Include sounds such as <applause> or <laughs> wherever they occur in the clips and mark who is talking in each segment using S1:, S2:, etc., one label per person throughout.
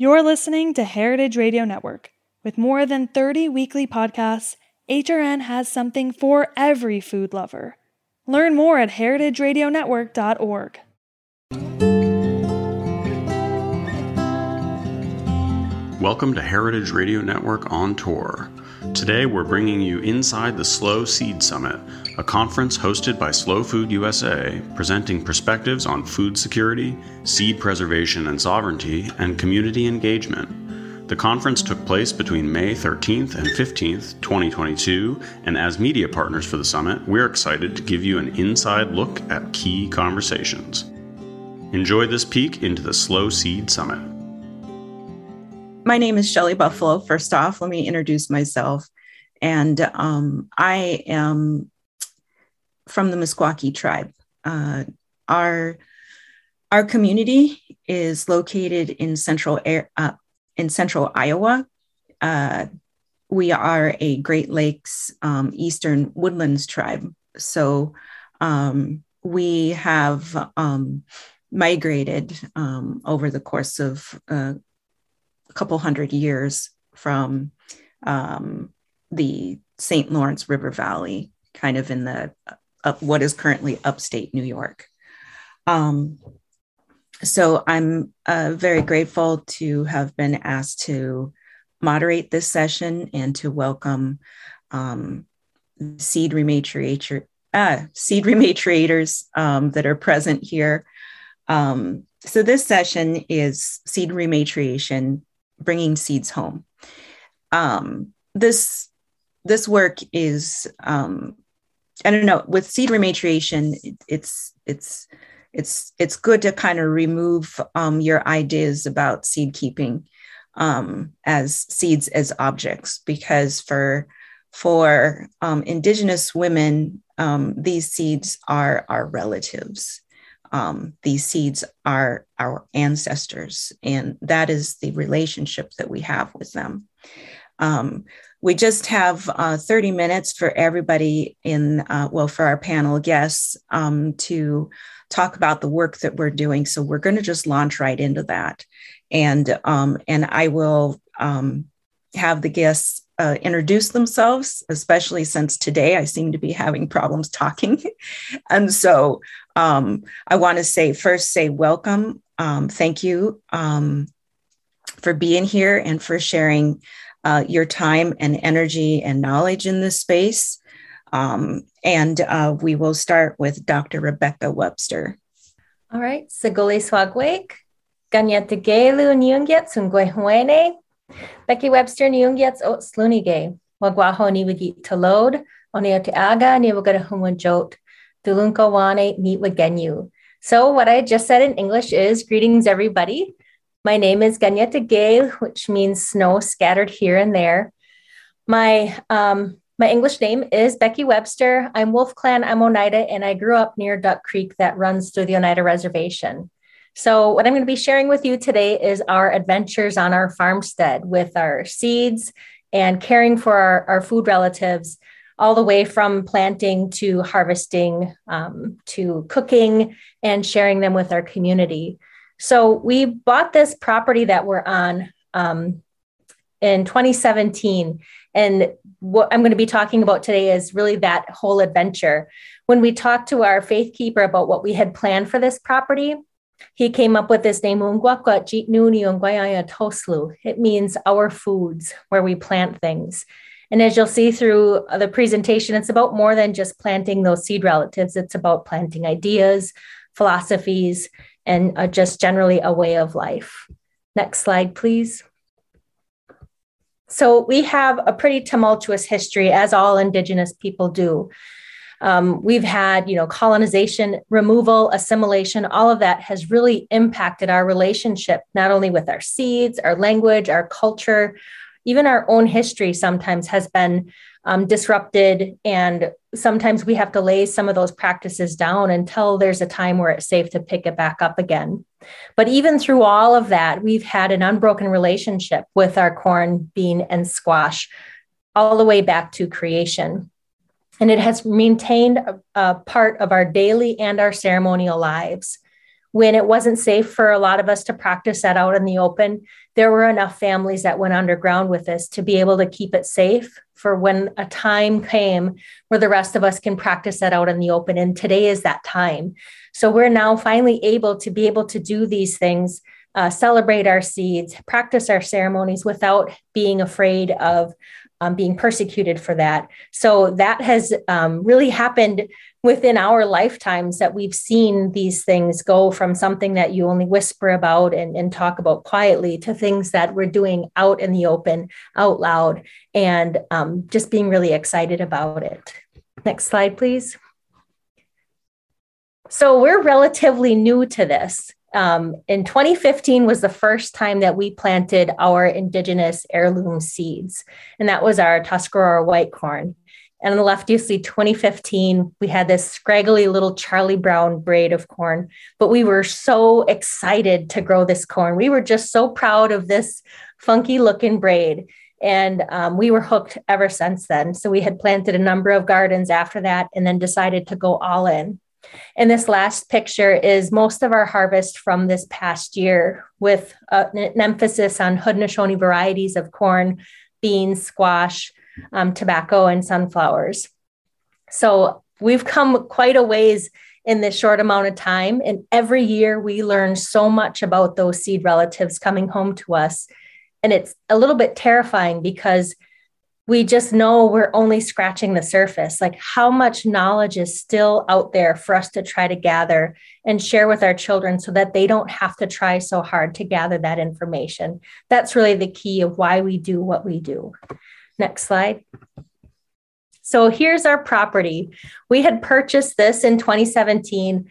S1: You're listening to Heritage Radio Network. With more than 30 weekly podcasts, HRN has something for every food lover. Learn more at heritageradionetwork.org.
S2: Welcome to Heritage Radio Network on Tour. Today we're bringing you inside the Slow Seed Summit, a conference hosted by Slow Food USA, presenting perspectives on food security, seed preservation and sovereignty, and community engagement. The conference took place between May 13th and 15th, 2022, and as media partners for the summit, we're excited to give you an inside look at key conversations. Enjoy this peek into the Slow Seed Summit.
S3: My name is Shelly Buffalo. First off, let me introduce myself. And um, I am from the Meskwaki tribe. Uh, our our community is located in central uh, in central Iowa. Uh, we are a Great Lakes um, Eastern Woodlands tribe. So um, we have um, migrated um, over the course of uh, a couple hundred years from um, the St. Lawrence River Valley, kind of in the up what is currently upstate New York. Um, so I'm uh, very grateful to have been asked to moderate this session and to welcome um, seed rematriator, uh, seed rematriators um, that are present here. Um, so this session is seed rematriation bringing seeds home. Um, this this work is um, I don't know with seed rematriation. It's it's it's it's good to kind of remove um, your ideas about seed keeping um, as seeds as objects because for for um, indigenous women um, these seeds are our relatives um, these seeds are our ancestors, and that is the relationship that we have with them. We just have uh, 30 minutes for everybody in, uh, well, for our panel guests um, to talk about the work that we're doing. So we're going to just launch right into that, and um, and I will um, have the guests uh, introduce themselves, especially since today I seem to be having problems talking. <laughs> and so um, I want to say first, say welcome. Um, thank you um, for being here and for sharing uh, your time and energy and knowledge in this space. Um, and uh, we will start with Dr. Rebecca Webster.
S4: All right. Segole swagwek. Ganyategelu nyungyet sungwe Becky Webster nyungyet o slunige. Wagwaho ni wigi talode. Oneote aga ni wagara humwajot. Dulunkawane meet So what I just said in English is greetings, everybody. My name is Ganyeta Gay, which means snow scattered here and there. My um, my English name is Becky Webster. I'm Wolf Clan, I'm Oneida, and I grew up near Duck Creek that runs through the Oneida Reservation. So, what I'm going to be sharing with you today is our adventures on our farmstead with our seeds and caring for our, our food relatives all the way from planting to harvesting um, to cooking and sharing them with our community. So we bought this property that we're on um, in 2017. And what I'm going to be talking about today is really that whole adventure. When we talked to our faith keeper about what we had planned for this property, he came up with this name, Toslu. It means our foods, where we plant things. And as you'll see through the presentation, it's about more than just planting those seed relatives. It's about planting ideas, philosophies, and uh, just generally a way of life. Next slide, please. So we have a pretty tumultuous history, as all Indigenous people do. Um, we've had, you know, colonization, removal, assimilation, all of that has really impacted our relationship, not only with our seeds, our language, our culture, even our own history sometimes has been um, disrupted and sometimes we have to lay some of those practices down until there's a time where it's safe to pick it back up again. But even through all of that we've had an unbroken relationship with our corn bean and squash all the way back to creation. And it has maintained a, a part of our daily and our ceremonial lives. When it wasn't safe for a lot of us to practice that out in the open there were enough families that went underground with this to be able to keep it safe for when a time came where the rest of us can practice that out in the open. And today is that time. So we're now finally able to be able to do these things, uh, celebrate our seeds, practice our ceremonies without being afraid of um, being persecuted for that. So that has um, really happened within our lifetimes that we've seen these things go from something that you only whisper about and, and talk about quietly to things that we're doing out in the open, out loud, and um, just being really excited about it. Next slide, please. So we're relatively new to this. Um, in 2015 was the first time that we planted our indigenous heirloom seeds, and that was our Tuscarora white corn. And on the left, you see 2015, we had this scraggly little Charlie Brown braid of corn, but we were so excited to grow this corn. We were just so proud of this funky looking braid. And um, we were hooked ever since then. So we had planted a number of gardens after that and then decided to go all in. And this last picture is most of our harvest from this past year with uh, an emphasis on Haudenosaunee varieties of corn, beans, squash, um, tobacco, and sunflowers. So we've come quite a ways in this short amount of time. And every year we learn so much about those seed relatives coming home to us. And it's a little bit terrifying because we just know we're only scratching the surface. Like, how much knowledge is still out there for us to try to gather and share with our children so that they don't have to try so hard to gather that information? That's really the key of why we do what we do. Next slide. So, here's our property. We had purchased this in 2017,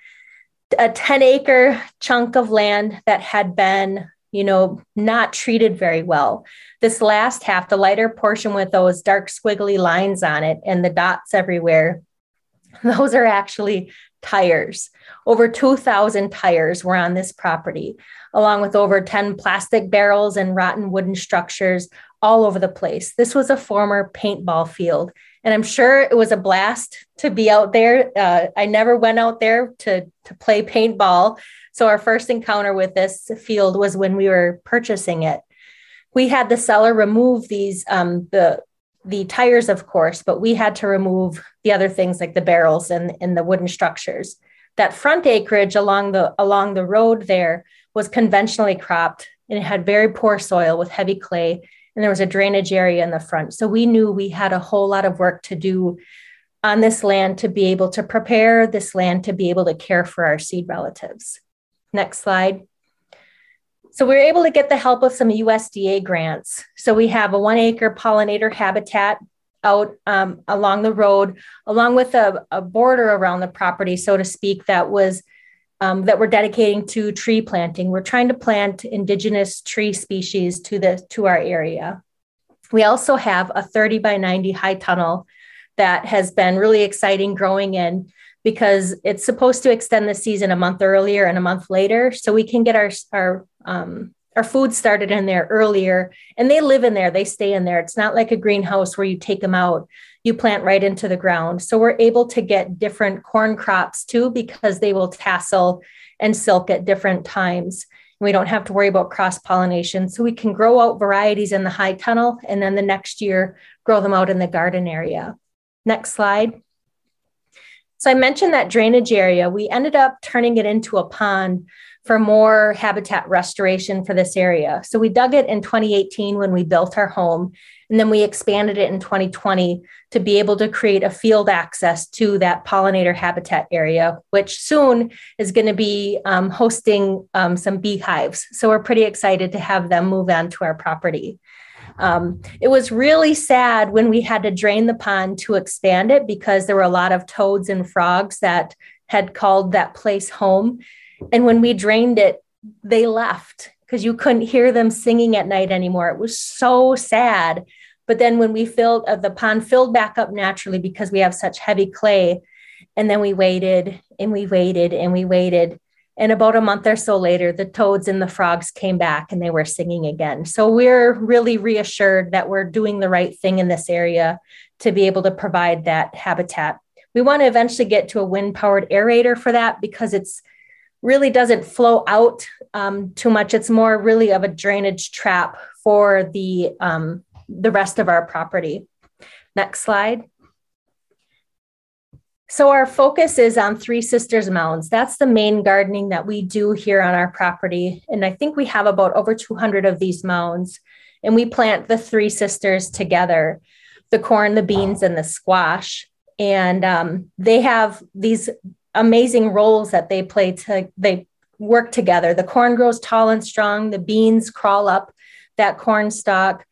S4: a 10 acre chunk of land that had been you know, not treated very well. This last half, the lighter portion with those dark squiggly lines on it and the dots everywhere, <laughs> those are actually tires. Over 2,000 tires were on this property, along with over 10 plastic barrels and rotten wooden structures all over the place. This was a former paintball field. And I'm sure it was a blast to be out there. Uh, I never went out there to, to play paintball, so our first encounter with this field was when we were purchasing it. We had the seller remove these um, the the tires, of course, but we had to remove the other things like the barrels and, and the wooden structures. That front acreage along the along the road there was conventionally cropped and it had very poor soil with heavy clay and there was a drainage area in the front. So we knew we had a whole lot of work to do on this land to be able to prepare this land to be able to care for our seed relatives. Next slide. So we were able to get the help of some USDA grants. So we have a one acre pollinator habitat out um, along the road, along with a, a, border around the property, so to speak, that was um, that we're dedicating to tree planting. We're trying to plant indigenous tree species to the to our area. We also have a 30 by 90 high tunnel that has been really exciting growing in because it's supposed to extend the season a month earlier and a month later so we can get our our um, our food started in there earlier and they live in there they stay in there it's not like a greenhouse where you take them out you plant right into the ground. So we're able to get different corn crops too because they will tassel and silk at different times. We don't have to worry about cross pollination so we can grow out varieties in the high tunnel and then the next year grow them out in the garden area. Next slide. So I mentioned that drainage area. We ended up turning it into a pond for more habitat restoration for this area. So we dug it in 2018 when we built our home, and then we expanded it in 2020 to be able to create a field access to that pollinator habitat area, which soon is going to be um, hosting um, some beehives. So we're pretty excited to have them move on to our property. Um, it was really sad when we had to drain the pond to expand it because there were a lot of toads and frogs that had called that place home. And when we drained it, they left because you couldn't hear them singing at night anymore. It was so sad. But then when we filled uh, the pond filled back up naturally because we have such heavy clay, and then we waited and we waited and we waited and about a month or so later, the toads and the frogs came back and they were singing again. So we're really reassured that we're doing the right thing in this area to be able to provide that habitat. We want to eventually get to a wind powered aerator for that because it's really doesn't flow out um, too much. It's more really of a drainage trap for the, um, the rest of our property. Next slide. So our focus is on Three Sisters Mounds. That's the main gardening that we do here on our property. And I think we have about over 200 of these mounds. And we plant the Three Sisters together, the corn, the beans, and the squash. And um, they have these amazing roles that they play to, they work together. The corn grows tall and strong. The beans crawl up that corn stalk.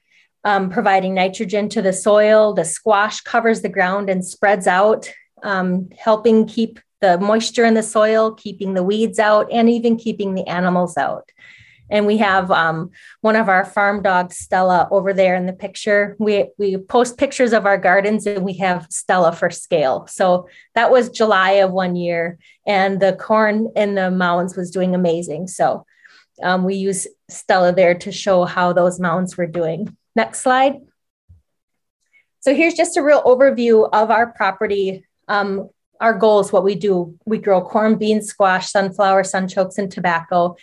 S4: Um, providing nitrogen to the soil. The squash covers the ground and spreads out um, helping keep the moisture in the soil, keeping the weeds out, and even keeping the animals out. And we have um, one of our farm dogs, Stella, over there in the picture. We, we post pictures of our gardens and we have Stella for scale. So that was July of one year, and the corn in the mounds was doing amazing. So um, we use Stella there to show how those mounds were doing. Next slide. So here's just a real overview of our property um, our goals, what we do, we grow corn, beans, squash, sunflower, sunchokes, and tobacco.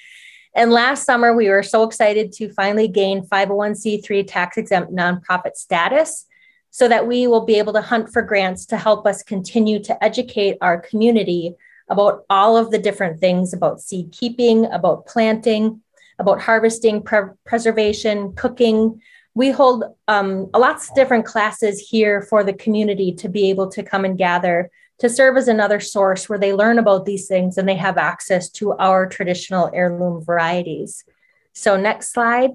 S4: And last summer, we were so excited to finally gain 501c3 tax exempt nonprofit status so that we will be able to hunt for grants to help us continue to educate our community about all of the different things about seed keeping, about planting, about harvesting, pre- preservation, cooking, we hold um, lots of different classes here for the community to be able to come and gather to serve as another source where they learn about these things and they have access to our traditional heirloom varieties. So next slide.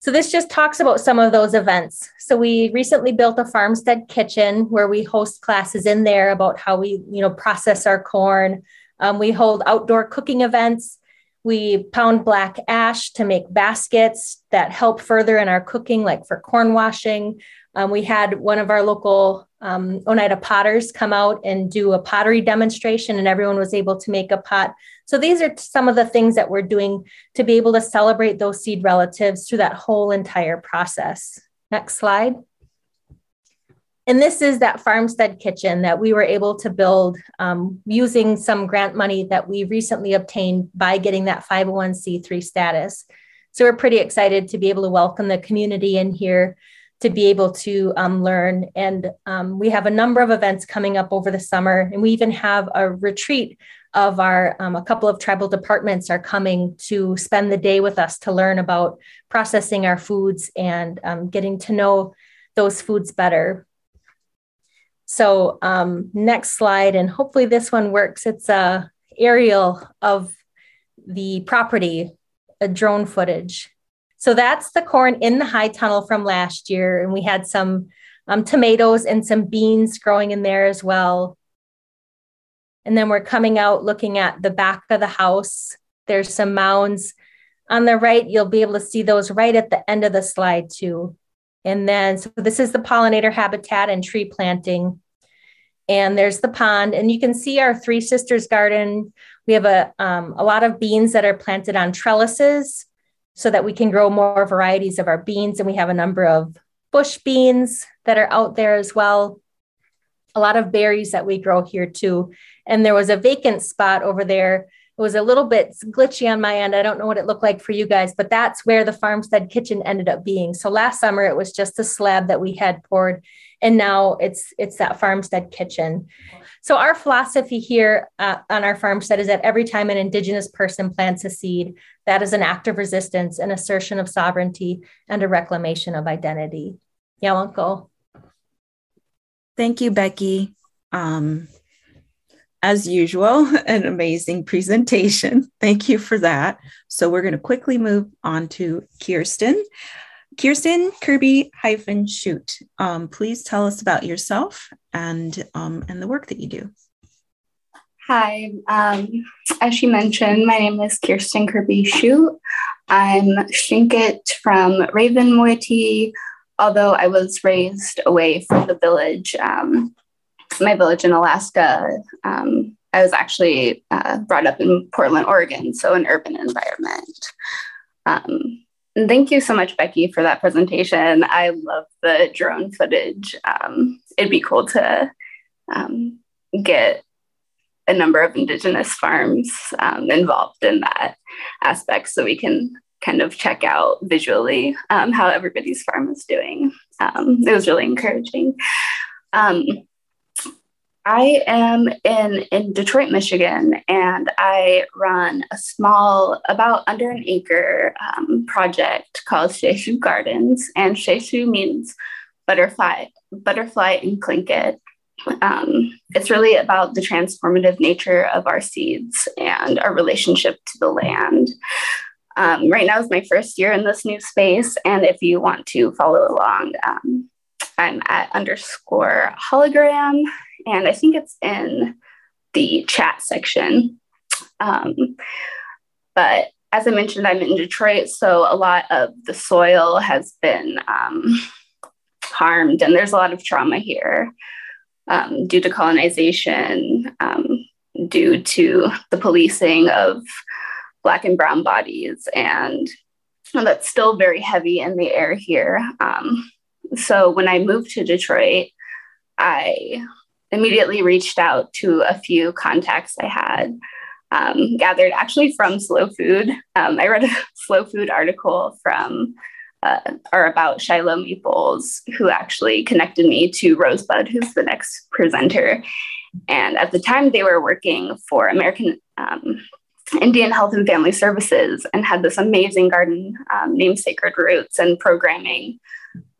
S4: So this just talks about some of those events. So we recently built a farmstead kitchen where we host classes in there about how we, you know, process our corn. Um, we hold outdoor cooking events. We pound black ash to make baskets that help further in our cooking, like for corn washing. Um, we had one of our local um, Oneida potters come out and do a pottery demonstration, and everyone was able to make a pot. So, these are some of the things that we're doing to be able to celebrate those seed relatives through that whole entire process. Next slide. And this is that farmstead kitchen that we were able to build um, using some grant money that we recently obtained by getting that 501c3 status. So we're pretty excited to be able to welcome the community in here to be able to um, learn. And um, we have a number of events coming up over the summer, and we even have a retreat of our um, a couple of tribal departments are coming to spend the day with us to learn about processing our foods and um, getting to know those foods better so um, next slide, and hopefully this one works. It's a aerial of the property, a drone footage. So that's the corn in the high tunnel from last year. And we had some um, tomatoes and some beans growing in there as well. And then we're coming out looking at the back of the house. There's some mounds. On the right, you'll be able to see those right at the end of the slide too. And then, so this is the pollinator habitat and tree planting. And there's the pond, and you can see our Three Sisters garden. We have a, um, a lot of beans that are planted on trellises so that we can grow more varieties of our beans. And we have a number of bush beans that are out there as well. A lot of berries that we grow here too. And there was a vacant spot over there it was a little bit glitchy on my end. I don't know what it looked like for you guys, but that's where the farmstead kitchen ended up being. So last summer it was just a slab that we had poured, and now it's it's that farmstead kitchen. So our philosophy here uh, on our farmstead is that every time an Indigenous person plants a seed, that is an act of resistance, an assertion of sovereignty, and a reclamation of identity. Yeah, Uncle.
S3: Thank you, Becky. Um, as usual, <laughs> an amazing presentation. Thank you for that. So we're going to quickly move on to Kirsten. Kirsten Kirby hyphen shoot. Um, please tell us about yourself and um, and the work that you do.
S5: Hi, um, as she mentioned, my name is Kirsten Kirby Shoote. I'm Tlingit from Raven Moiety, although I was raised away from the village. Um, my village in Alaska, um, I was actually uh, brought up in Portland, Oregon, so an urban environment. Um, thank you so much, Becky, for that presentation. I love the drone footage. Um, it'd be cool to um, get a number of Indigenous farms um, involved in that aspect so we can kind of check out visually um, how everybody's farm is doing. It was really encouraging. Um, I am in, in Detroit, Michigan, and I run a small, about under an acre um, project called Sheshu Gardens. And Sheshu means butterfly, butterfly in Tlingit. Um, it's really about the transformative nature of our seeds and our relationship to the land. Um, right now is my first year in this new space, and if you want to follow along, um, I'm at underscore hologram, and I think it's in the chat section. Um, but as I mentioned, I'm in Detroit, so a lot of the soil has been um, harmed, and there's a lot of trauma here um, due to colonization, um, due to the policing of black and brown bodies and that's still very heavy in the air here um, so when i moved to detroit i immediately reached out to a few contacts i had um, gathered actually from slow food um, i read a <laughs> slow food article from uh, or about shiloh maples who actually connected me to rosebud who's the next presenter and at the time they were working for american um, Indian Health and Family Services and had this amazing garden um, named Sacred Roots and programming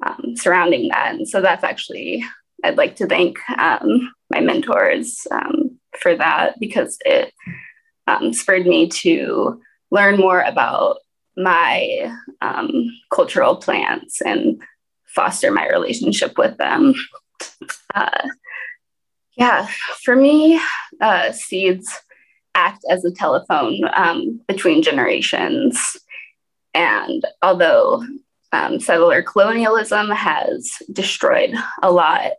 S5: um, surrounding that. And so that's actually, I'd like to thank um, my mentors um, for that because it um, spurred me to learn more about my um, cultural plants and foster my relationship with them. Uh, yeah, for me, uh, seeds act as a telephone um, between generations. And although um, settler colonialism has destroyed a lot,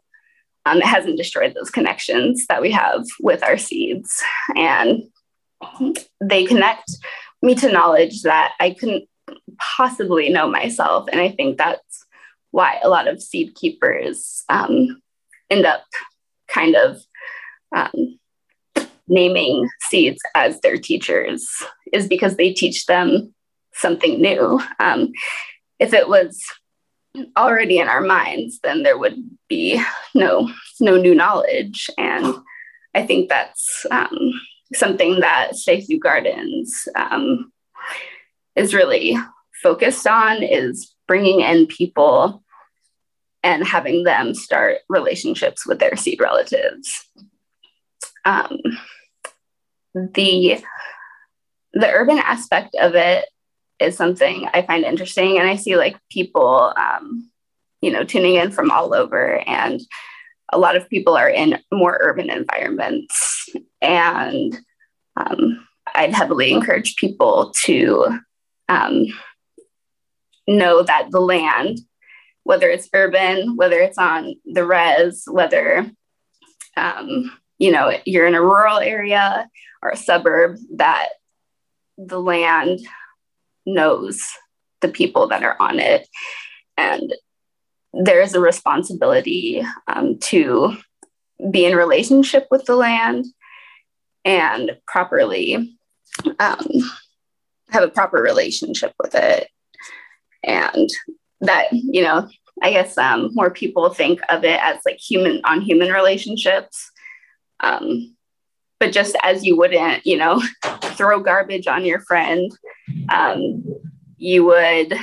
S5: um, it hasn't destroyed those connections that we have with our seeds. And they connect me to knowledge that I couldn't possibly know myself. And I think that's why a lot of seed keepers um, end up kind of um, naming seeds as their teachers is because they teach them something new. Um, if it was already in our minds, then there would be no no new knowledge, and I think that's um, something that Sheshu Gardens um, is really focused on is bringing in people and having them start relationships with their seed relatives. Um, the the urban aspect of it is something I find interesting, and I see like people, um, you know, tuning in from all over, and a lot of people are in more urban environments, and um, I'd heavily encourage people to um, know that the land, whether it's urban, whether it's on the res, whether um, you know you're in a rural area or a suburb that the land knows the people that are on it. And there is a responsibility um, to be in relationship with the land and properly um, have a proper relationship with it. And that you know i guess um, more people think of it as like human on human relationships. Um, but just as you wouldn't, you know, <laughs> throw garbage on your friend, um, you would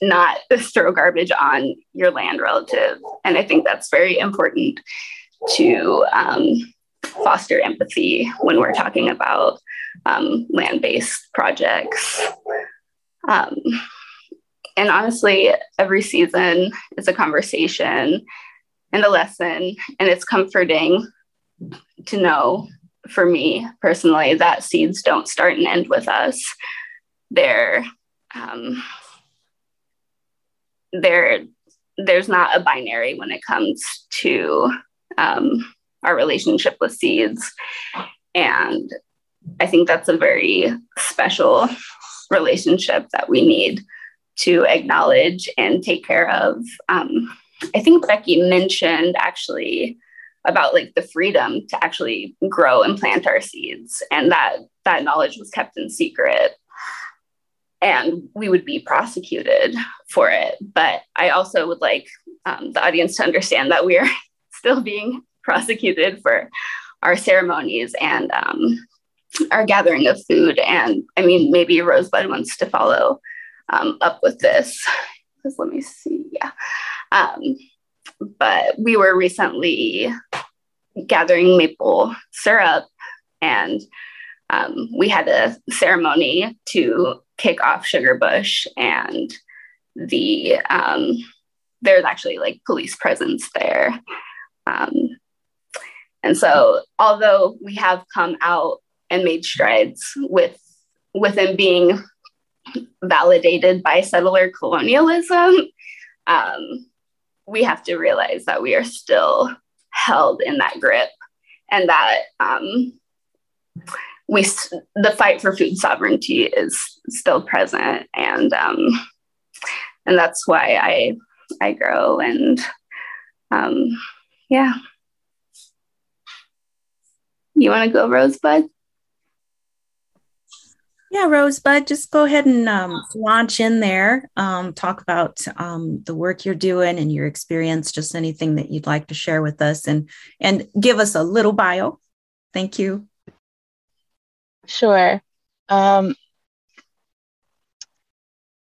S5: not throw garbage on your land relative. And I think that's very important to um, foster empathy when we're talking about um, land based projects. Um, and honestly, every season is a conversation and a lesson, and it's comforting to know for me personally that seeds don't start and end with us. They're um, they're there's not a binary when it comes to um, our relationship with seeds, and I think that's a very special relationship that we need to acknowledge and take care of. Um, I think Becky mentioned actually about like the freedom to actually grow and plant our seeds and that that knowledge was kept in secret. And we would be prosecuted for it. But i also would like um, the audience to understand that we are <laughs> still being prosecuted for our ceremonies and um, our gathering of food. And i mean maybe rosebud wants to follow um, up with this. Let me see. Yeah. Um, but we were recently gathering maple syrup and um, we had a ceremony to kick off Sugar Bush and the um, there's actually like police presence there. Um, and so although we have come out and made strides with within being validated by settler colonialism, um, we have to realize that we are still held in that grip and that um, we the fight for food sovereignty is still present and um, and that's why I I grow and um, yeah. You want to go, Rosebud?
S3: Yeah, Rosebud, just go ahead and um, launch in there. Um, talk about um, the work you're doing and your experience. Just anything that you'd like to share with us, and and give us a little bio. Thank you.
S6: Sure. Um,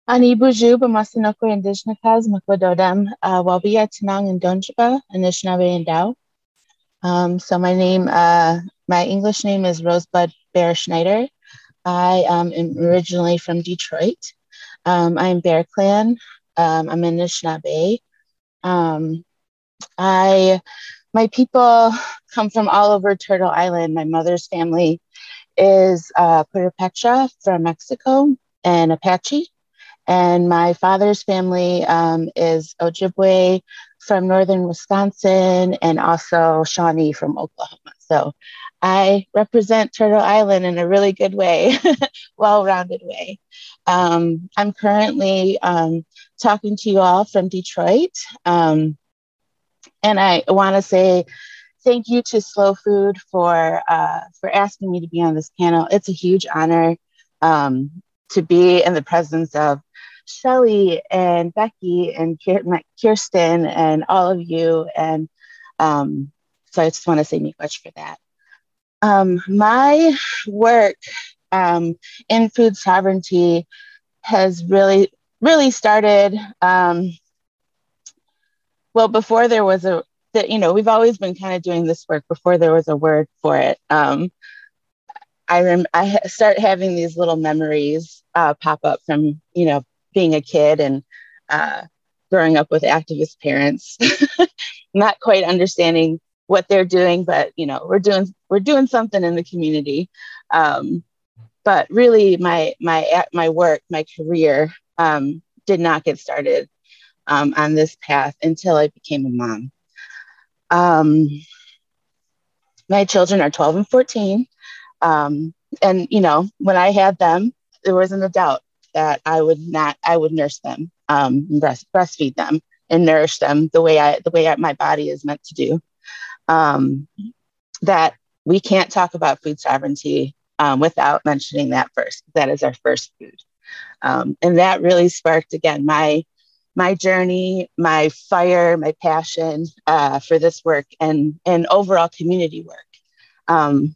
S6: Ani buju bamasinoko indigenakas makododem uh, wabia tanang and donjaba Anishinaabe and Dao. Um, so my name, uh, my English name is Rosebud Bear Schneider. I um, am originally from Detroit. Um, I'm Bear Clan. Um, I'm Anishinaabe. Um, I, my people come from all over Turtle Island. My mother's family is uh, Purepecha from Mexico and Apache. And my father's family um, is Ojibwe from northern Wisconsin and also Shawnee from Oklahoma. So I represent Turtle Island in a really good way, <laughs> well rounded way. Um, I'm currently um, talking to you all from Detroit. Um, and I want to say thank you to Slow Food for uh, for asking me to be on this panel. It's a huge honor um, to be in the presence of Shelly and Becky and Kirsten and all of you. And um, so I just want to say much for that. Um, my work um, in food sovereignty has really, really started. Um, well, before there was a that you know we've always been kind of doing this work before there was a word for it um, i rem- i start having these little memories uh, pop up from you know being a kid and uh, growing up with activist parents <laughs> not quite understanding what they're doing but you know we're doing we're doing something in the community. Um, but really my my my work my career um, did not get started um, on this path until i became a mom. Um, my children are 12 and 14. Um, and, you know, when I had them, there wasn't a doubt that I would not, I would nurse them, um, breast, breastfeed them and nourish them the way I, the way I, my body is meant to do. Um, that we can't talk about food sovereignty um, without mentioning that first. That is our first food. Um, and that really sparked again my my journey, my fire, my passion uh, for this work and, and overall community work. Um,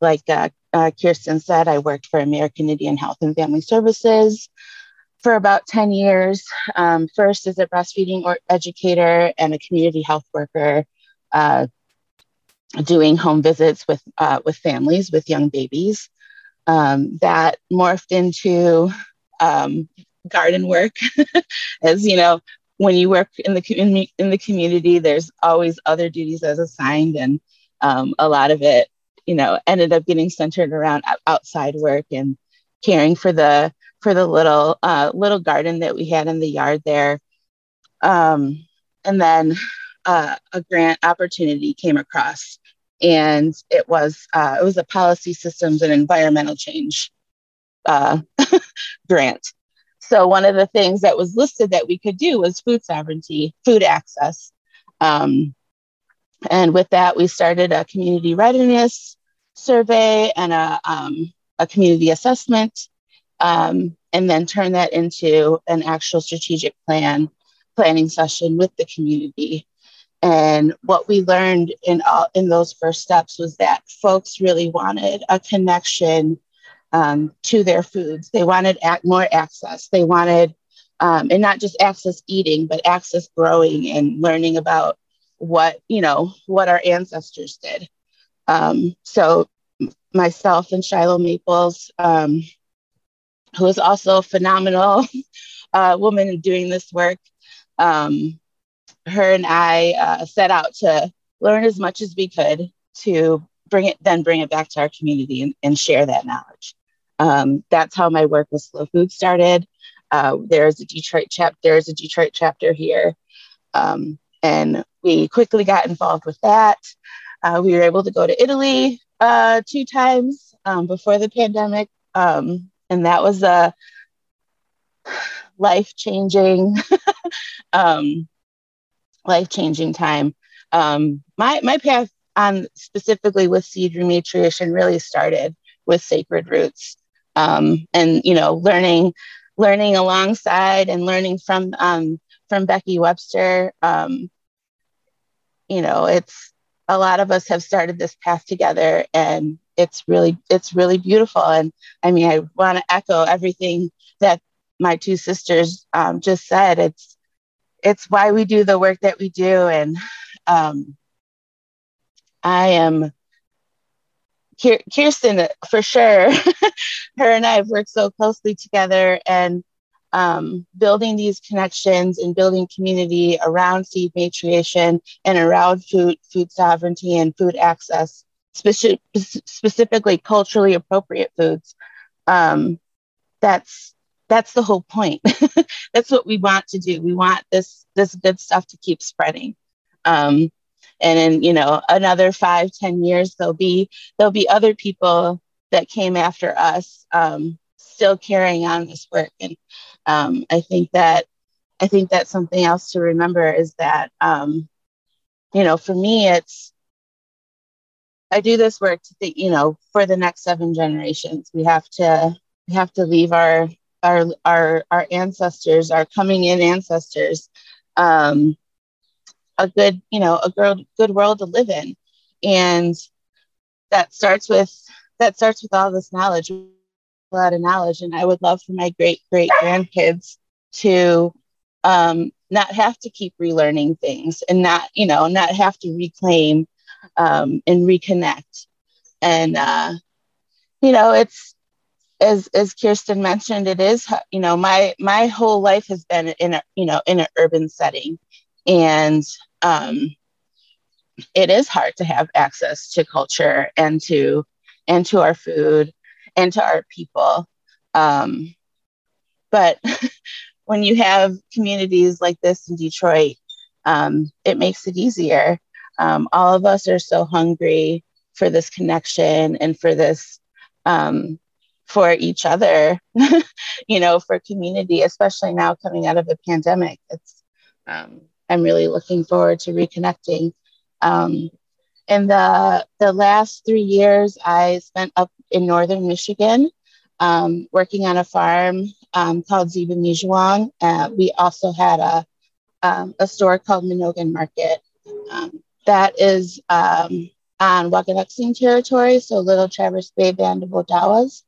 S6: like uh, uh, Kirsten said, I worked for American Indian Health and Family Services for about 10 years. Um, first as a breastfeeding or educator and a community health worker, uh, doing home visits with, uh, with families with young babies. Um, that morphed into um, garden work <laughs> as you know when you work in the in, in the community there's always other duties as assigned and um, a lot of it you know ended up getting centered around outside work and caring for the for the little uh, little garden that we had in the yard there um, and then uh, a grant opportunity came across and it was uh, it was a policy systems and environmental change uh, <laughs> grant so one of the things that was listed that we could do was food sovereignty, food access. Um, and with that, we started a community readiness survey and a, um, a community assessment, um, and then turn that into an actual strategic plan planning session with the community. And what we learned in all, in those first steps was that folks really wanted a connection um, to their foods. They wanted more access. They wanted, um, and not just access eating, but access growing and learning about what you know what our ancestors did. Um, so myself and Shiloh Maples, um, who is also a phenomenal <laughs> uh, woman doing this work, um, her and I uh, set out to learn as much as we could to bring it, then bring it back to our community and, and share that knowledge. Um, that's how my work with Slow Food started. Uh, there's a Detroit chapter. There's a Detroit chapter here, um, and we quickly got involved with that. Uh, we were able to go to Italy uh, two times um, before the pandemic, um, and that was a life changing, <laughs> um, life changing time. Um, my my path on specifically with seed rematriation really started with Sacred Roots um, and you know learning learning alongside and learning from um, from Becky Webster. You know, it's a lot of us have started this path together, and it's really it's really beautiful. And I mean, I want to echo everything that my two sisters um, just said. It's it's why we do the work that we do, and um, I am Kirsten, for sure, <laughs> her and I have worked so closely together and um, building these connections and building community around seed matriation and around food, food sovereignty and food access, speci- specifically culturally appropriate foods. Um, that's that's the whole point. <laughs> that's what we want to do. We want this this good stuff to keep spreading. Um, and in you know another five ten years there'll be there'll be other people that came after us um, still carrying on this work. And um, i think that i think that's something else to remember is that um, you know for me it's i do this work to think you know for the next seven generations. We have to we have to leave our our our our ancestors our coming in ancestors um, a good, you know, a good, good world to live in. And that starts with that starts with all this knowledge, lot of knowledge. And I would love for my great great grandkids to um, not have to keep relearning things and not, you know, not have to reclaim um, and reconnect. And uh, you know, it's as as Kirsten mentioned, it is you know my my whole life has been in a you know in an urban setting, and um, it is hard to have access to culture and to and to our food and to our people. Um, but <laughs> when you have communities like this in detroit um, it makes it easier. Um, all of us are so hungry for this connection and for this um, for each other <laughs> you know for community especially now coming out of a pandemic. It's um, I'm really looking forward to reconnecting. In the the last three years, I spent up in northern Michigan, um, working on a farm um, called Ziba Uh, we also had a um, a store called Minogan Market. Um, that is um, on Waganakising territory, so Little Traverse Bay Band of Odawas.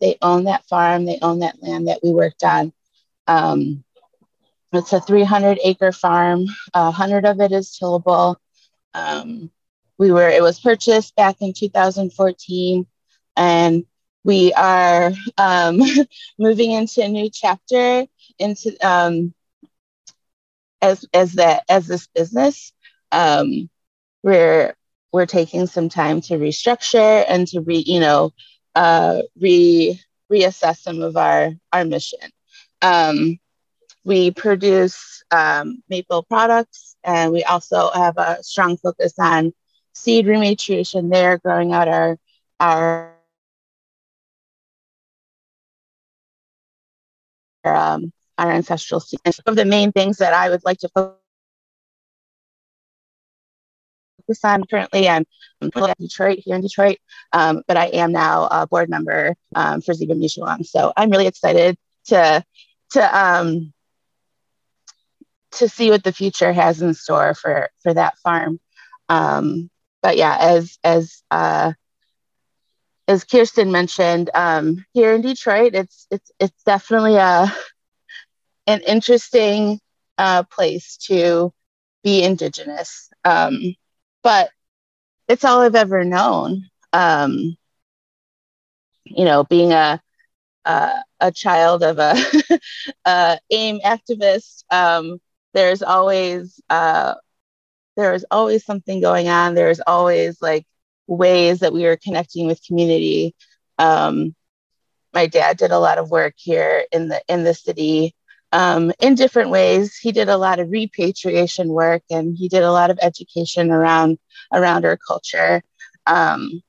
S6: They own that farm, they own that land that we worked on. Um, it's a 300 acre farm. A hundred of it is tillable. Um, we were, it was purchased back in 2014 and we are um, <laughs> moving into a new chapter into um, as as that as this business. Um, we're we're taking some time to restructure and to re you know uh, re reassess some of our our mission. Um, we produce um, maple products, and we also have a strong focus on seed rematriation there, growing out our our um, our ancestral seeds. Some of the main things that I would like to focus on currently. I'm, I'm at Detroit here in Detroit, um, but I am now a board member um, for Ziba Mishuang. So I'm really excited to to um, to see what the future has in store for for that farm. Um, but yeah, as as uh, as Kirsten mentioned, um, here in Detroit, it's it's it's definitely a an interesting uh, place to be Indigenous. Um, but it's all I've ever known. Um, you know, being a a, a child of a, <laughs> a AIM activist, um, there's always uh, there's always something going on. There's always like ways that we were connecting with community. Um, my dad did a lot of work here in the in the city um, in different ways. He did a lot of repatriation work and he did a lot of education around around our culture. Um,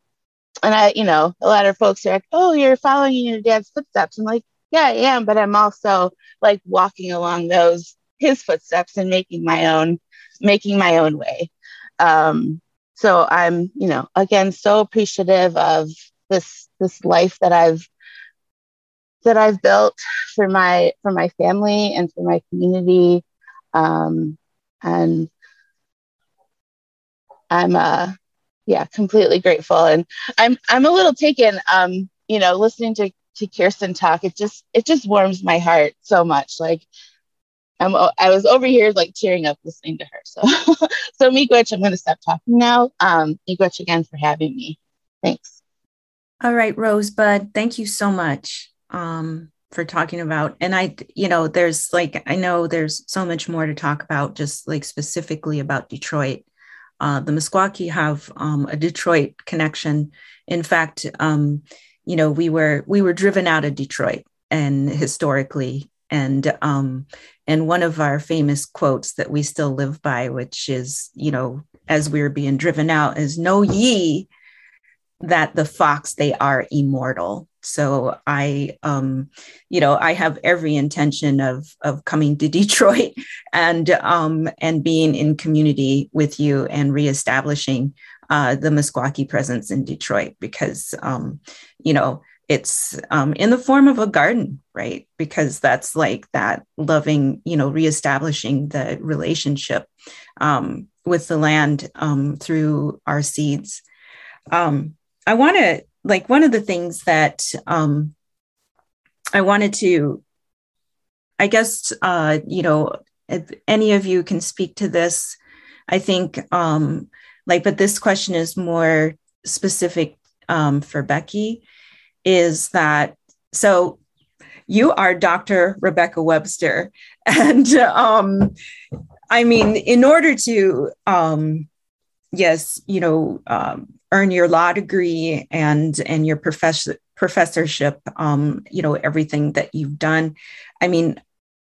S6: and I, you know, a lot of folks are like, "Oh, you're following in your dad's footsteps." I'm like, "Yeah, I am," but I'm also like walking along those his footsteps and making my own making my own way. Um, so I'm, you know, again, so appreciative of this this life that I've that I've built for my for my family and for my community. Um, and I'm uh yeah, completely grateful. And I'm I'm a little taken um, you know, listening to to Kirsten talk, it just it just warms my heart so much. Like I'm I was over here like tearing up listening to her. So <laughs> so Miigwech, I'm gonna stop talking now. Um Miigwech again for having me. Thanks.
S3: All right, Rosebud, thank you so much um, for talking about. And I, you know, there's like, I know there's so much more to talk about, just like specifically about Detroit. Uh, the Meskwaki have um, a Detroit connection. In fact, um, you know, we were we were driven out of Detroit, and historically, and um, and one of our famous quotes that we still live by, which is, you know, as we are being driven out, is "Know ye that the fox they are immortal." so i um you know i have every intention of of coming to <laughs> detroit and um and being in community with you and reestablishing uh the meskwaki presence in detroit because um you know it's um, in the form of a garden right? Because that's like that loving you know reestablishing the relationship um, with the land um, through our seeds. Um, i want to like one of the things that um, I wanted to, I guess, uh, you know, if any of you can speak to this, I think, um, like, but this question is more specific um, for Becky, is that so you are Dr. Rebecca Webster, <laughs> and um, I mean, in order to, um, yes, you know, um, earn your law degree and and your professor professorship um, you know everything that you've done i mean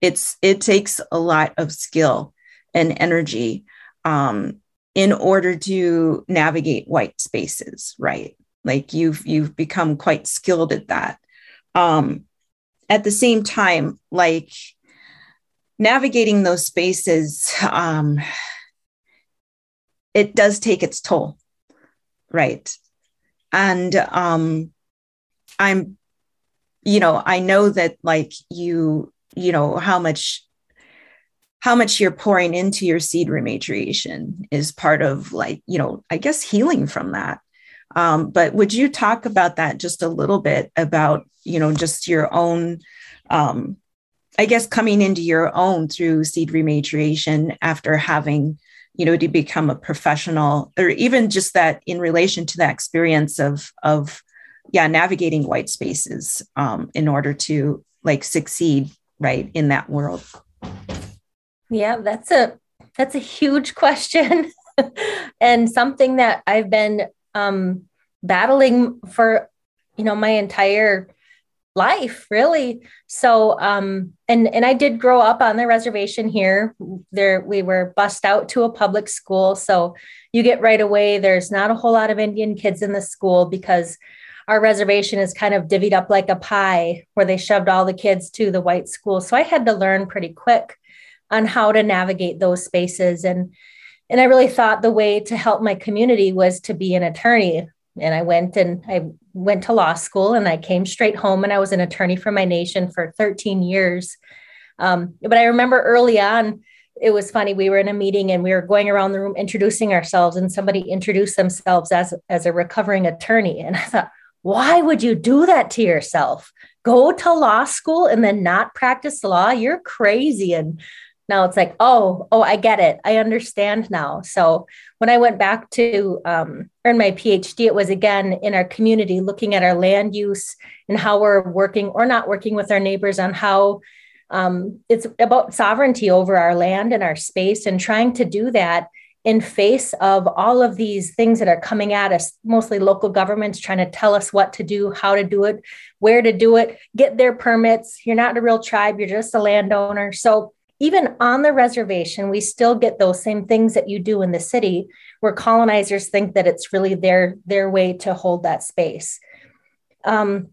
S3: it's it takes a lot of skill and energy um, in order to navigate white spaces right like you've you've become quite skilled at that. Um, at the same time like navigating those spaces um, it does take its toll right? And um i'm you know i know that like you you know how much how much you're pouring into your seed rematriation is part of like you know i guess healing from that um, but would you talk about that just a little bit about you know just your own um, i guess coming into your own through seed rematriation after having you know to become a professional or even just that in relation to that experience of of yeah navigating white spaces um, in order to like succeed right in that world?
S4: Yeah that's a that's a huge <laughs> question. And something that i've been um, battling for you know my entire life really. So um and and i did grow up on the reservation here. There we were bussed out to a public school. So you get right away there's not a whole lot of indian kids in the school because our reservation is kind of divvied up like a pie where they shoved all the kids to the white school. So i had to learn pretty quick on how to navigate those spaces. And and I really thought the way to help my community was to be an attorney. And I went and I went to law school and I came straight home and I was an attorney for my nation for 13 years. Um, but I remember early on, it was funny. We were in a meeting and we were going around the room introducing ourselves, and somebody introduced themselves as, as a recovering attorney. And I thought, why would you do that to yourself? Go to law school and then not practice law? You're crazy. And now it's like, oh, oh, I get it. I understand now. So when I went back to um, earn my PhD, it was again in our community, looking at our land use and how we're working or not working with our neighbors on how um, it's about sovereignty over our land and our space and trying to do that in face of all of these things that are coming at us mostly local governments trying to tell us what to do how to do it where to do it get their permits you're not a real tribe you're just a landowner so even on the reservation we still get those same things that you do in the city where colonizers think that it's really their their way to hold that space. Um,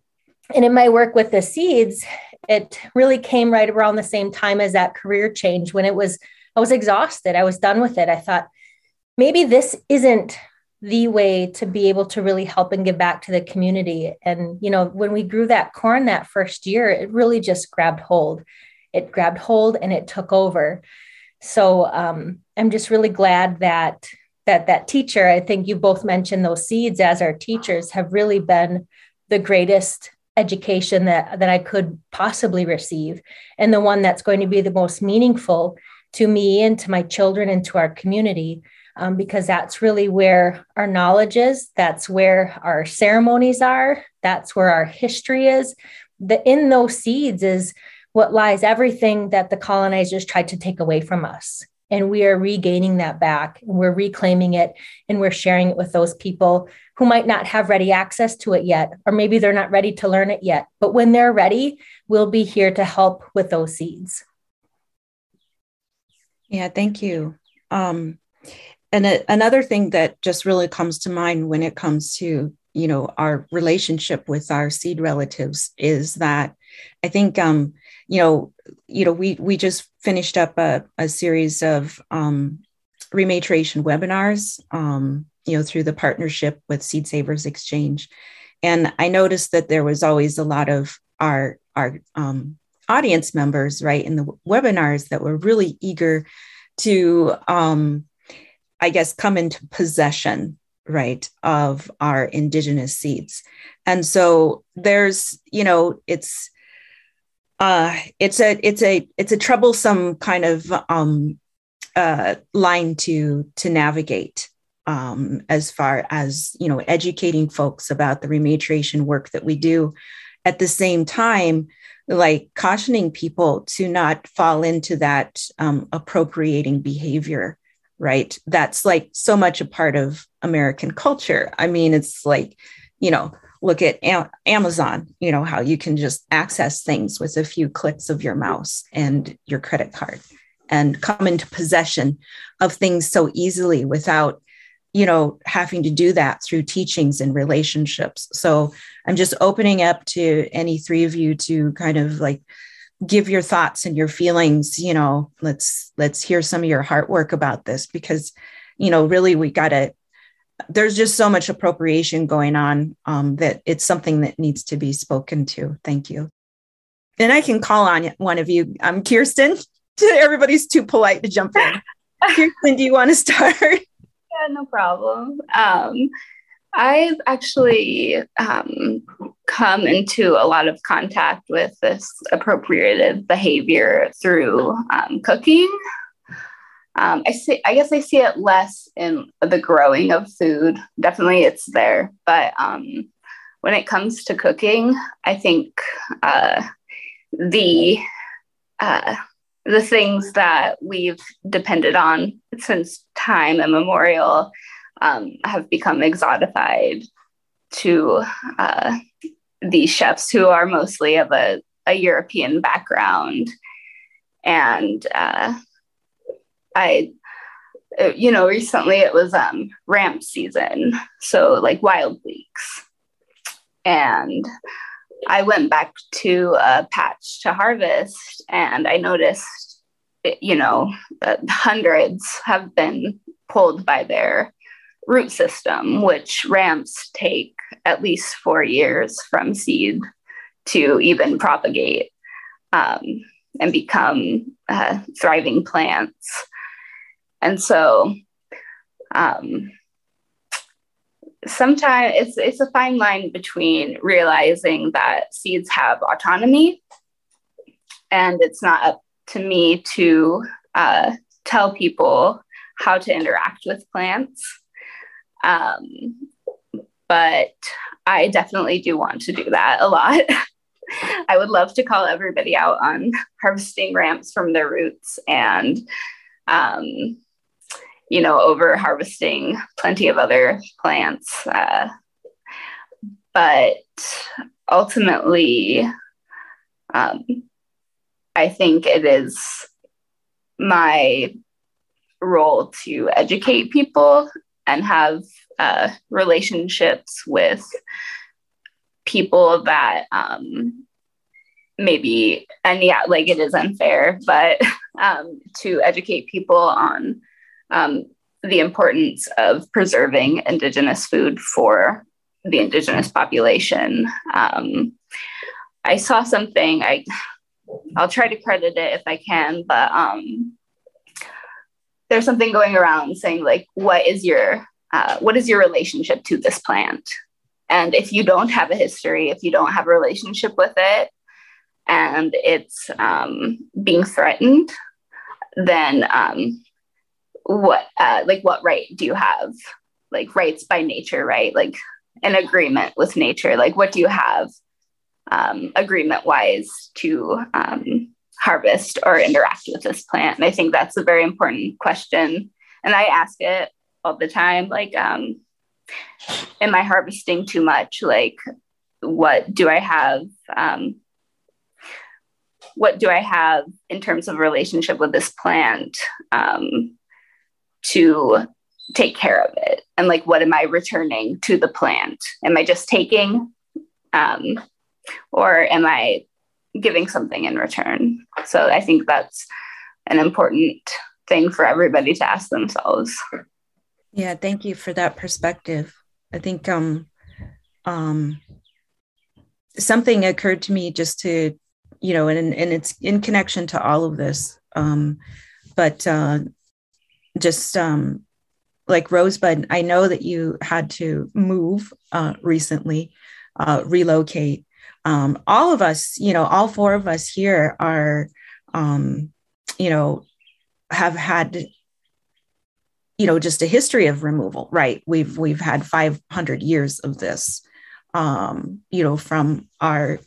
S4: and in my work with the seeds it really came right around the same time as that career change. When it was i was exhausted. I was done with it. I thought maybe this isn't the way to be able to really help and give back to the community. And you know when we grew that corn that first year it really just grabbed hold it grabbed hold and it took over so um, i'm just really glad that that that teacher i think you both mentioned those seeds as our teachers have really been the greatest education that that i could possibly receive and the one that's going to be the most meaningful to me and to my children and to our community um, because that's really where our knowledge is. That's where our ceremonies are. That's where our history is. The, in those seeds is what lies everything that the colonizers tried to take away from us. And we are regaining that back we're reclaiming it and we're sharing it with those people who might not have ready access to it yet, or maybe they're not ready to learn it yet. But when they're ready, we'll be here to help with those seeds.
S3: Yeah, thank you. Um, and a, another thing that just really comes to mind when it comes to you know our relationship with our seed relatives is that i think um you know you know we we just finished up a, a series of um rematriation webinars um you know through the partnership with seed savers exchange and i noticed that there was always a lot of our our um, audience members right in the webinars that were really eager to um, I guess, come into possession, right, of our indigenous seeds. And so there's, you know, it's, uh, it's a, it's a, it's a troublesome kind of um, uh, line to to navigate um, as far as you know, educating folks about the rematriation work that we do. At the same time, like cautioning people to not fall into that um, appropriating behavior right? That's like so much a part of American culture. I mean, it's like, you know, look at Amazon, you know, how you can just access things with a few clicks of your mouse and your credit card and come into possession of things so easily without you know having to do that through teachings and relationships. So i'm just opening up to any three of you to kind of like give your thoughts and your feelings you know let's let's hear some of your heart work about this because you know really we got to there's just so much appropriation going on um, that it's something that needs to be spoken to. Thank you. And i can call on one of you. I'm kirsten. <laughs> Everybody's too polite to jump in. <laughs> Kirsten do you want to start?
S5: Yeah no problem. Um, I've actually um, come into a lot of contact with this appropriative behavior through um, cooking. Um, I see. I guess I see it less in the growing of food. Definitely, it's there, but um, when it comes to cooking, I think uh, the uh, the things that we've depended on since time immemorial um, have become exotified to uh, these chefs who are mostly of a, a European background. And uh, I, uh, you know, recently it was um, ramp season, so like wild leeks. And I went back to a patch to harvest and I noticed you know, hundreds have been pulled by their root system, which ramps take at least four years from seed to even propagate um, and become uh, thriving plants. And so um, sometimes it's, it's a fine line between realizing that seeds have autonomy and it's not up to me to uh, tell people how to interact with plants. Um, but I definitely do want to do that a lot. <laughs> I would love to call everybody out on harvesting ramps from their roots and, um, you know, over harvesting plenty of other plants. Uh, but ultimately, um, I think it is my role to educate people and have uh, relationships with people that um, maybe, and yeah, like it is unfair, but <laughs> um, to educate people on um, the importance of preserving Indigenous food for the Indigenous population. Um, I saw something, I, I'll try to credit it if I can, but um, there's something going around saying like, what is your uh, what is your relationship to this plant? And if you don't have a history, if you don't have a relationship with it, and it's um, being threatened, then um, what uh, like what right do you have? Like rights by nature, right? Like an agreement with nature. Like what do you have um, agreement wise to um, harvest or interact with this plant? And I think that's a very important question. And I ask it all the time like um am i harvesting too much like what do i have um what do i have in terms of relationship with this plant um to take care of it? And like what am i returning to the plant? Am i just taking um or am i giving something in return? So i think that's an important thing for everybody to ask themselves.
S3: Yeah, thank you for that perspective. I think um um something occurred to me just to you know and and it's in connection to all of this um but uh just um like rosebud i know that you had to move uh recently uh relocate. Um all of us you know all four of us here are um you know have had you know just a history of removal right? We've we've had 500 years of this um, you know from our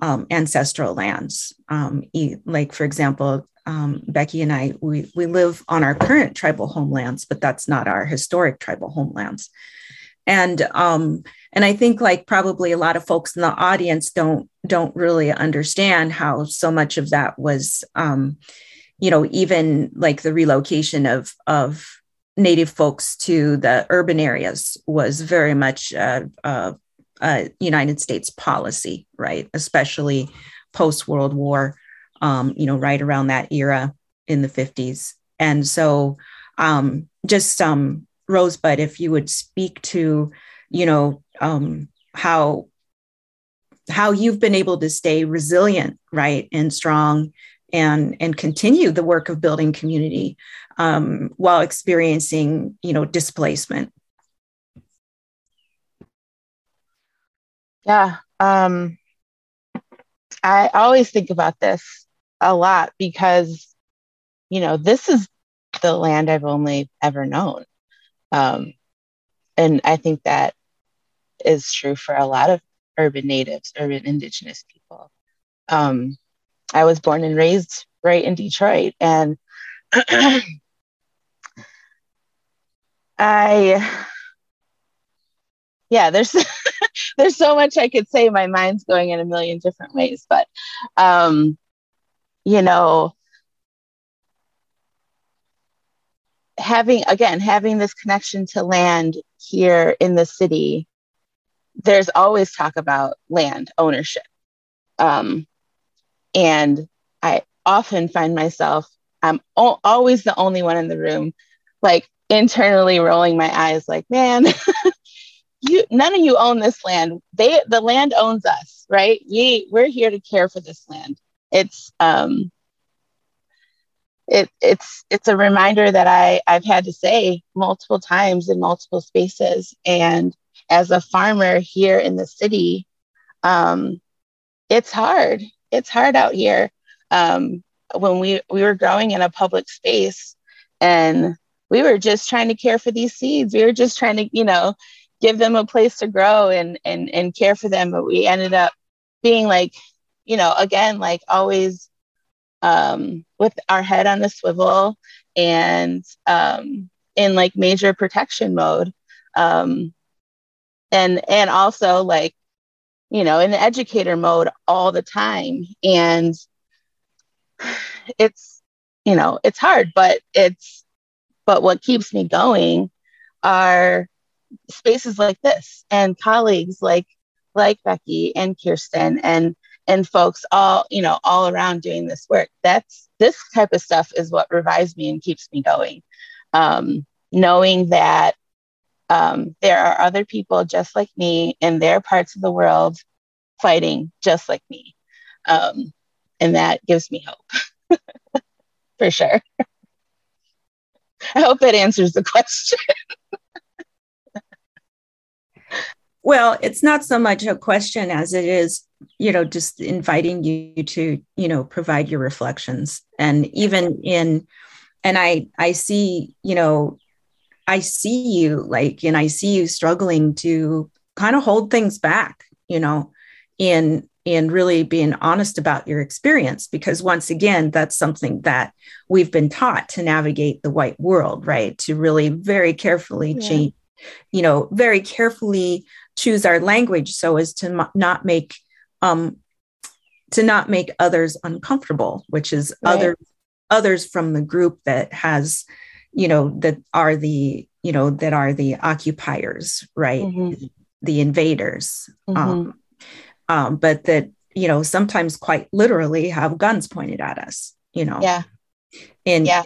S3: um, ancestral lands. Um, like for example um, becky and i we, we live on our current tribal homelands but that's not our historic tribal homelands and um, and i think like probably a lot of folks in the audience don't don't really understand how so much of that was um, you know even like the relocation of of native folks to the urban areas was very much a, a, a United States policy, right? Especially post World War, um, you know, right around that era in the 50s. And so, um, just um, Rosebud, if you would speak to, you know, um, how how you've been able to stay resilient, right, and strong and and continue the work of building community um, while experiencing you know displacement
S6: yeah um, i always think about this a lot because you know this is the land i've only ever known um, and i think that is true for a lot of urban natives urban indigenous people um, I was born and raised right in Detroit. And <clears throat> I, yeah, there's, <laughs> there's so much I could say. My mind's going in a million different ways, but, um, you know, having, again, having this connection to land here in the city, there's always talk about land ownership. Um, and I often find myself I'm o- always the only one in the room, like internally rolling my eyes, like, man, <laughs> you none of you own this land. They the land owns us, right? We we're here to care for this land. It's um it it's it's a reminder that I I've had to say multiple times in multiple spaces. And as a farmer here in the city, um, it's hard. It's hard out here. Um, when we we were growing in a public space, and we were just trying to care for these seeds. We were just trying to, you know, give them a place to grow and and and care for them. But we ended up being like, you know, again, like always um, with our head on the swivel and um, in like major protection mode. Um, and and also like, you know, in educator mode all the time. And <sighs> it's, you know, it's hard, but it's but what keeps me going are spaces like this and colleagues like like Becky and Kirsten and and folks all you know all around doing this work. That's this type of stuff is what revives me and keeps me going. Um, knowing that um, there are other people just like me in their parts of the world fighting just like me. Um, and that gives me hope. <laughs> For sure. <laughs> I hope that answers the question <laughs>
S3: well it's not so much a question as it is you know just inviting you to you know provide your reflections. And even in and i i see you know i see you like and i see you struggling to kind of hold things back you know in in really being honest about your experience. Because once again that's something that we've been taught to navigate the white world right? To really very carefully yeah. change you know very carefully choose our language so as to m- not make um, to not make others uncomfortable, which is right. other others from the group that has, you know, that are the you know that are the occupiers, right? Mm-hmm. The invaders, mm-hmm. um, um, but that you know sometimes quite literally have guns pointed at us. You know,
S6: yeah.
S3: And yeah.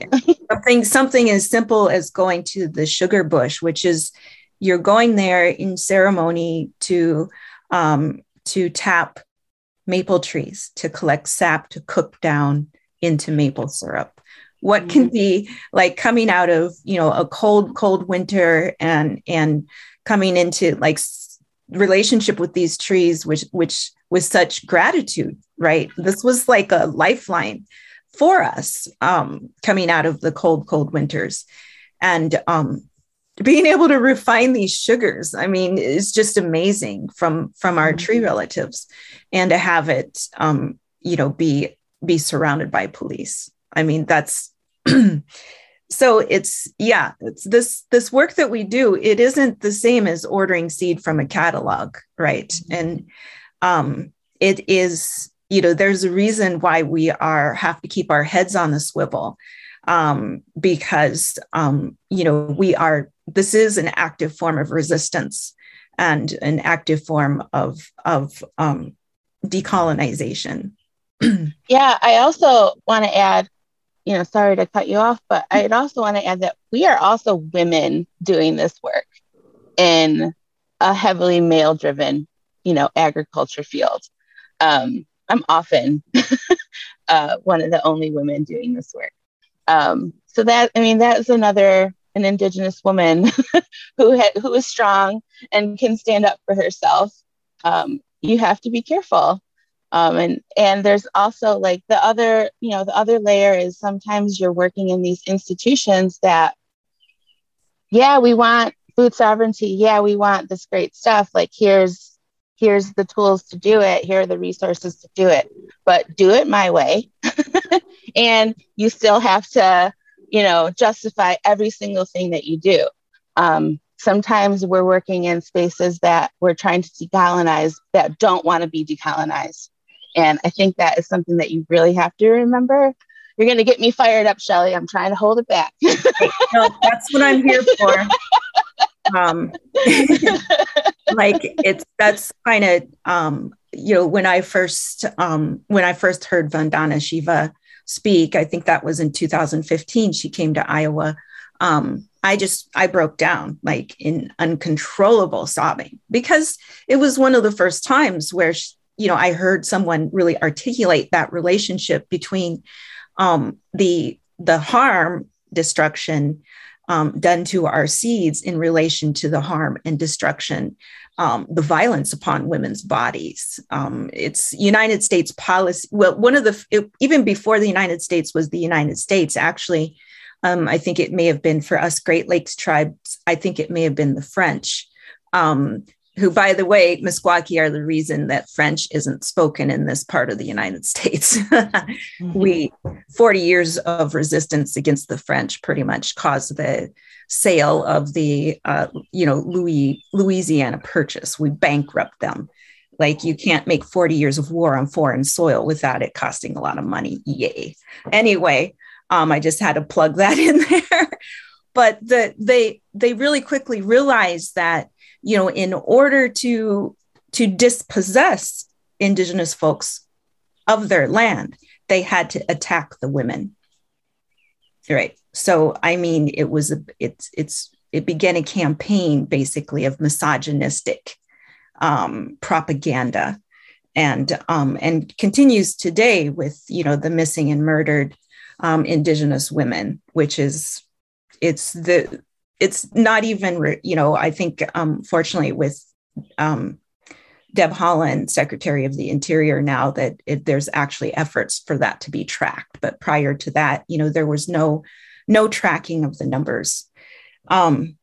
S3: something something as simple as going to the sugar bush, which is you're going there in ceremony to um, to tap maple trees to collect sap to cook down into maple syrup. What mm-hmm. can be like coming out of you know a cold cold winter and and coming into like relationship with these trees which which with such gratitude right? This was like a lifeline for us um coming out of the cold cold winters. And um being able to refine these sugars i mean is just amazing from from our tree mm-hmm. relatives and to have it um you know be be surrounded by police i mean that's <clears throat> so it's yeah it's this this work that we do it isn't the same as ordering seed from a catalog right mm-hmm. and um it is you know there's a reason why we are have to keep our heads on the swivel um, because um, you know we are this is an active form of resistance and an active form of of um, decolonization. <clears throat>
S6: yeah, I also want to add, you know, sorry to cut you off, but I'd also want to add that we are also women doing this work in a heavily male-driven, you know, agriculture field. Um, I'm often <laughs> uh, one of the only women doing this work. Um, so that I mean, that's another an indigenous woman <laughs> who ha- who is strong and can stand up for herself. Um, you have to be careful. Um, and and there's also like the other you know the other layer is sometimes you're working in these institutions that yeah we want food sovereignty. Yeah we want this great stuff. Like here's here's the tools to do it. Here are the resources to do it. But do it my way. <laughs> And you still have to you know, justify every single thing that you do. Um, sometimes we're working in spaces that we're trying to decolonize that don't want to be decolonized. And I think that is something that you really have to remember. You're going to get me fired up, Shelly. I'm trying to hold it back. <laughs>
S3: no, that's what I'm here for. Um, <laughs> like it's that's kind of um, you know when I first um, when I first heard Vandana Shiva speak. I think that was in 2015. She came to Iowa. Um, I just I broke down like in uncontrollable sobbing because it was one of the first times where she, you know I heard someone really articulate that relationship between um, the the harm destruction um, done to our seeds in relation to the harm and destruction, um, the violence upon women's bodies. Um, it's United States policy. Well, one of the, it, even before the United States was the United States, actually, um, I think it may have been for us Great Lakes tribes, I think it may have been the French. Um, who, by the way, Meskwaki are the reason that French isn't spoken in this part of the United <laughs> States. mm-hmm. We, 40 years of resistance against the French pretty much caused the sale of the, uh, you know, Louis, Louisiana Purchase. We bankrupt them. Like you can't make 40 years of war on foreign soil without it costing a lot of money. Yay. Anyway, um, I just had to plug that <laughs> in there. but the, they, they really quickly realized that you know, in order to to dispossess indigenous folks of their land, they had to attack the women. Right. So I mean, it was a it's it's it began a campaign basically of misogynistic um, propaganda and um, and continues today with you know the missing and murdered um, indigenous women which is it's the it's not even, you know, I think, um, fortunately, with um, Deb Haaland, Secretary of the Interior, now that it, there's actually efforts for that to be tracked. But prior to that, you know, there was no no tracking of the numbers. Um,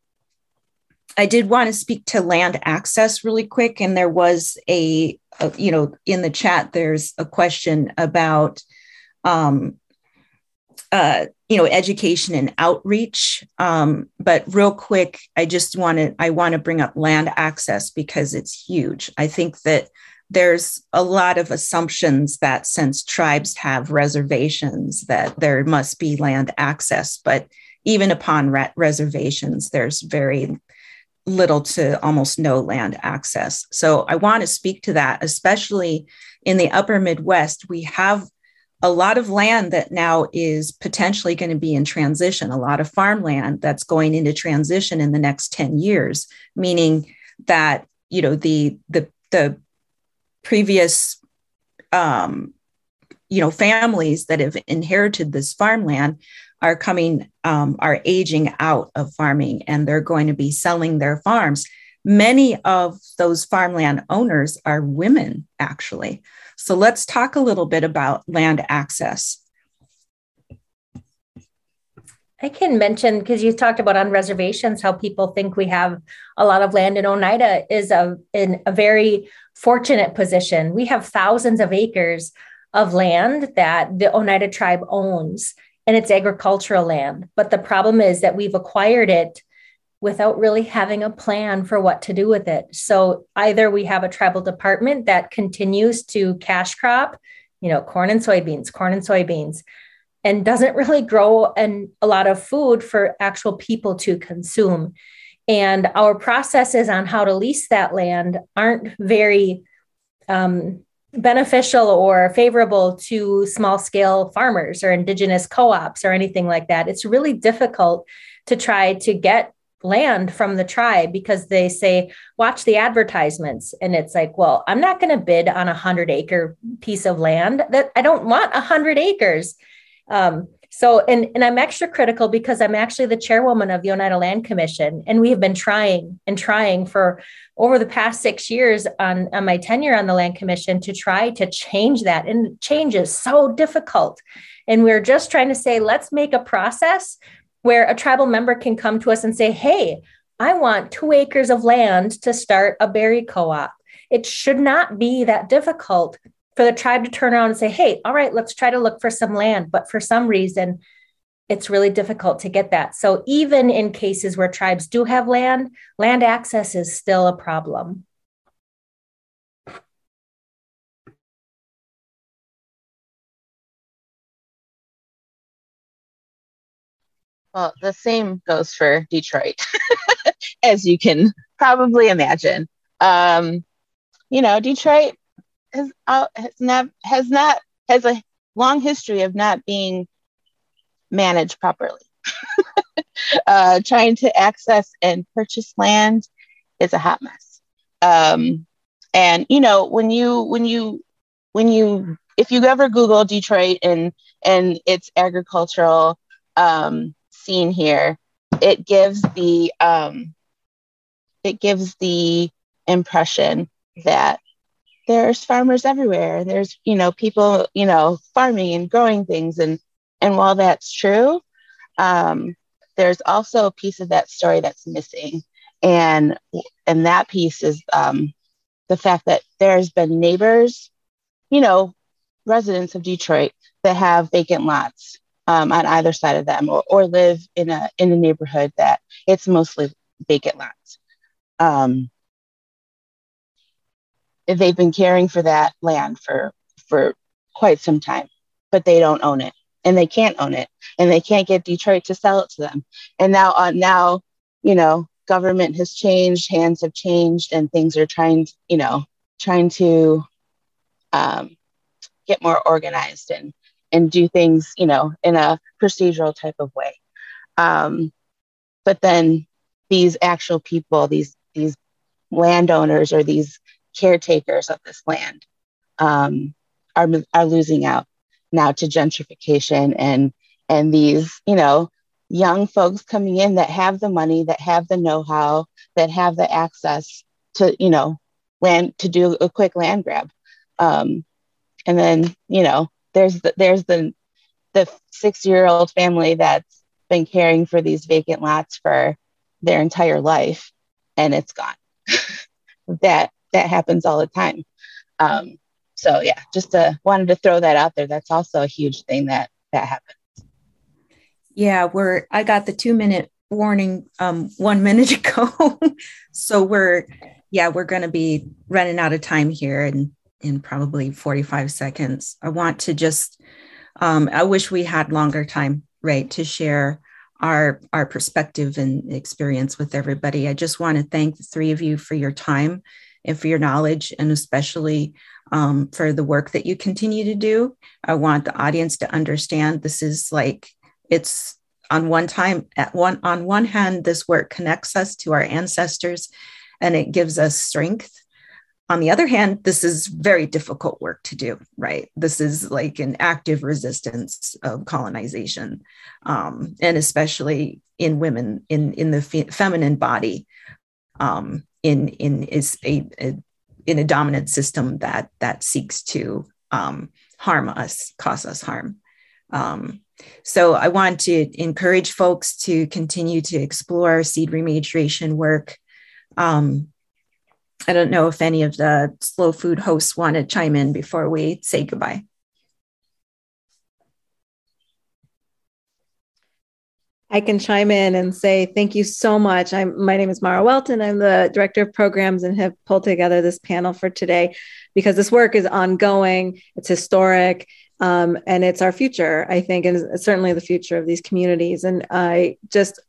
S3: I did want to speak to land access really quick, and there was a, a you know, in the chat, there's a question about um, uh, you know education and outreach. Um, but real quick i just want to i want to bring up land access because it's huge. I think that there's a lot of assumptions that since tribes have reservations that there must be land access. But even upon re- reservations there's very little to almost no land access. So i want to speak to that especially in the upper midwest we have a lot of land that now is potentially going to be in transition, a lot of farmland that's going into transition in the next 10 years, meaning that, you know, the, the, the previous, um, you know, families that have inherited this farmland are coming, um, are aging out of farming and they're going to be selling their farms. Many of those farmland owners are women, actually. So let's talk a little bit about land access.
S4: I can mention because you talked about on reservations how people think we have a lot of land in Oneida is a in a very fortunate position. We have thousands of acres of land that the Oneida tribe owns and it's agricultural land. But the problem is that we've acquired it without really having a plan for what to do with it. So either we have a tribal department that continues to cash crop, you know, corn and soybeans, corn and soybeans, and doesn't really grow an, a lot of food for actual people to consume. And our processes on how to lease that land aren't very um, beneficial or favorable to small scale farmers or indigenous co ops or anything like that. It's really difficult to try to get land from the tribe because they say watch the advertisements. And it's like well i'm not going to bid on a hundred acre piece of land that i don't want a hundred acres. Um, so and, and i'm extra critical because i'm actually the chairwoman of the oneida land commission and we have been trying and trying for over the past six years on, on my tenure on the land commission to try to change that. And change is so difficult. And we're just trying to say let's make a process where a tribal member can come to us and say, Hey, I want two acres of land to start a berry co op. It should not be that difficult for the tribe to turn around and say, Hey, all right, let's try to look for some land. But for some reason, it's really difficult to get that. So, even in cases where tribes do have land, land access is still a problem.
S6: Well, the same goes for Detroit, <laughs> as you can probably imagine. Um, you know, Detroit has has not has not has a long history of not being managed properly. <laughs> uh, trying to access and purchase land is a hot mess. Um, and you know when you when you when you if you ever Google Detroit and and its agricultural um, scene here, it gives the um, it gives the impression that there's farmers everywhere. And there's you know people you know farming and growing things. And and while that's true um, there's also a piece of that story that's missing. And and that piece is um, the fact that there's been neighbors you know residents of detroit that have vacant lots um, on either side of them or, or live in a in a neighborhood that it's mostly vacant lots. Um, they've been caring for that land for for quite some time but they don't own it and they can't own it and they can't get detroit to sell it to them. And now uh, now you know government has changed hands have changed and things are trying you know trying to um, get more organized and and do things you know in a procedural type of way. Um, but then these actual people these these landowners or these caretakers of this land um, are, are losing out now to gentrification and and these you know young folks coming in that have the money that have the know-how that have the access to you know land to do a quick land grab. Um, and then you know there's the there's the the six year old family that's been caring for these vacant lots for their entire life and it's gone <laughs> that that happens all the time. Um, so yeah, just uh, wanted to throw that out there. That's also a huge thing that that happens.
S3: Yeah, we're I got the two minute warning um, one minute <laughs> ago, so we're yeah we're going to be running out of time here in in probably forty five seconds. I want to just um, I wish we had longer time, right, to share our our perspective and experience with everybody. I just want to thank the three of you for your time and for your knowledge, and especially um, for the work that you continue to do. I want the audience to understand this is like it's on one time at one on one hand this work connects us to our ancestors and it gives us strength on the other hand this is very difficult work to do right this is like an active resistance of colonization um, and especially in women in in the fe- feminine body um, in in is a, a, in a dominant system that that seeks to um, harm us, cause us harm. Um, so I want to encourage folks to continue to explore seed rematriation work. Um, I don't know if any of the slow food hosts want to chime in before we say goodbye.
S7: I can chime in and say thank you so much. I'm my name is Mara Welton. I'm the director of programs and have pulled together this panel for today because this work is ongoing. It's historic. Um, and it's our future, I think, and certainly the future of these communities. And I just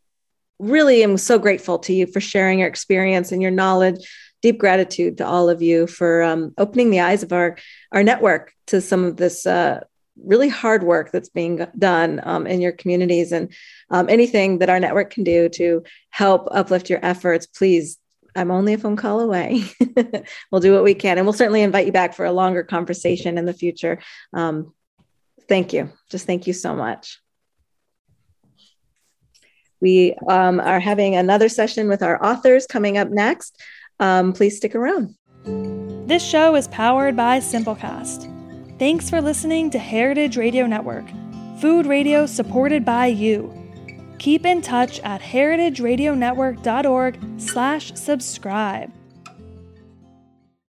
S7: really am so grateful to you for sharing your experience and your knowledge. Deep gratitude to all of you for um, opening the eyes of our our network to some of this uh, really hard work that's being done um, in your communities. And um, anything that our network can do to help uplift your efforts please i'm only a phone call away. <laughs> We'll do what we can. And we'll certainly invite you back for a longer conversation in the future. Um, thank you. Just thank you so much. We um, are having another session with our authors coming up next um, please stick around
S1: this show is powered by simplecast Thanks for listening to Heritage Radio Network, food radio supported by you. Keep in touch at heritageradionetwork.org slash subscribe.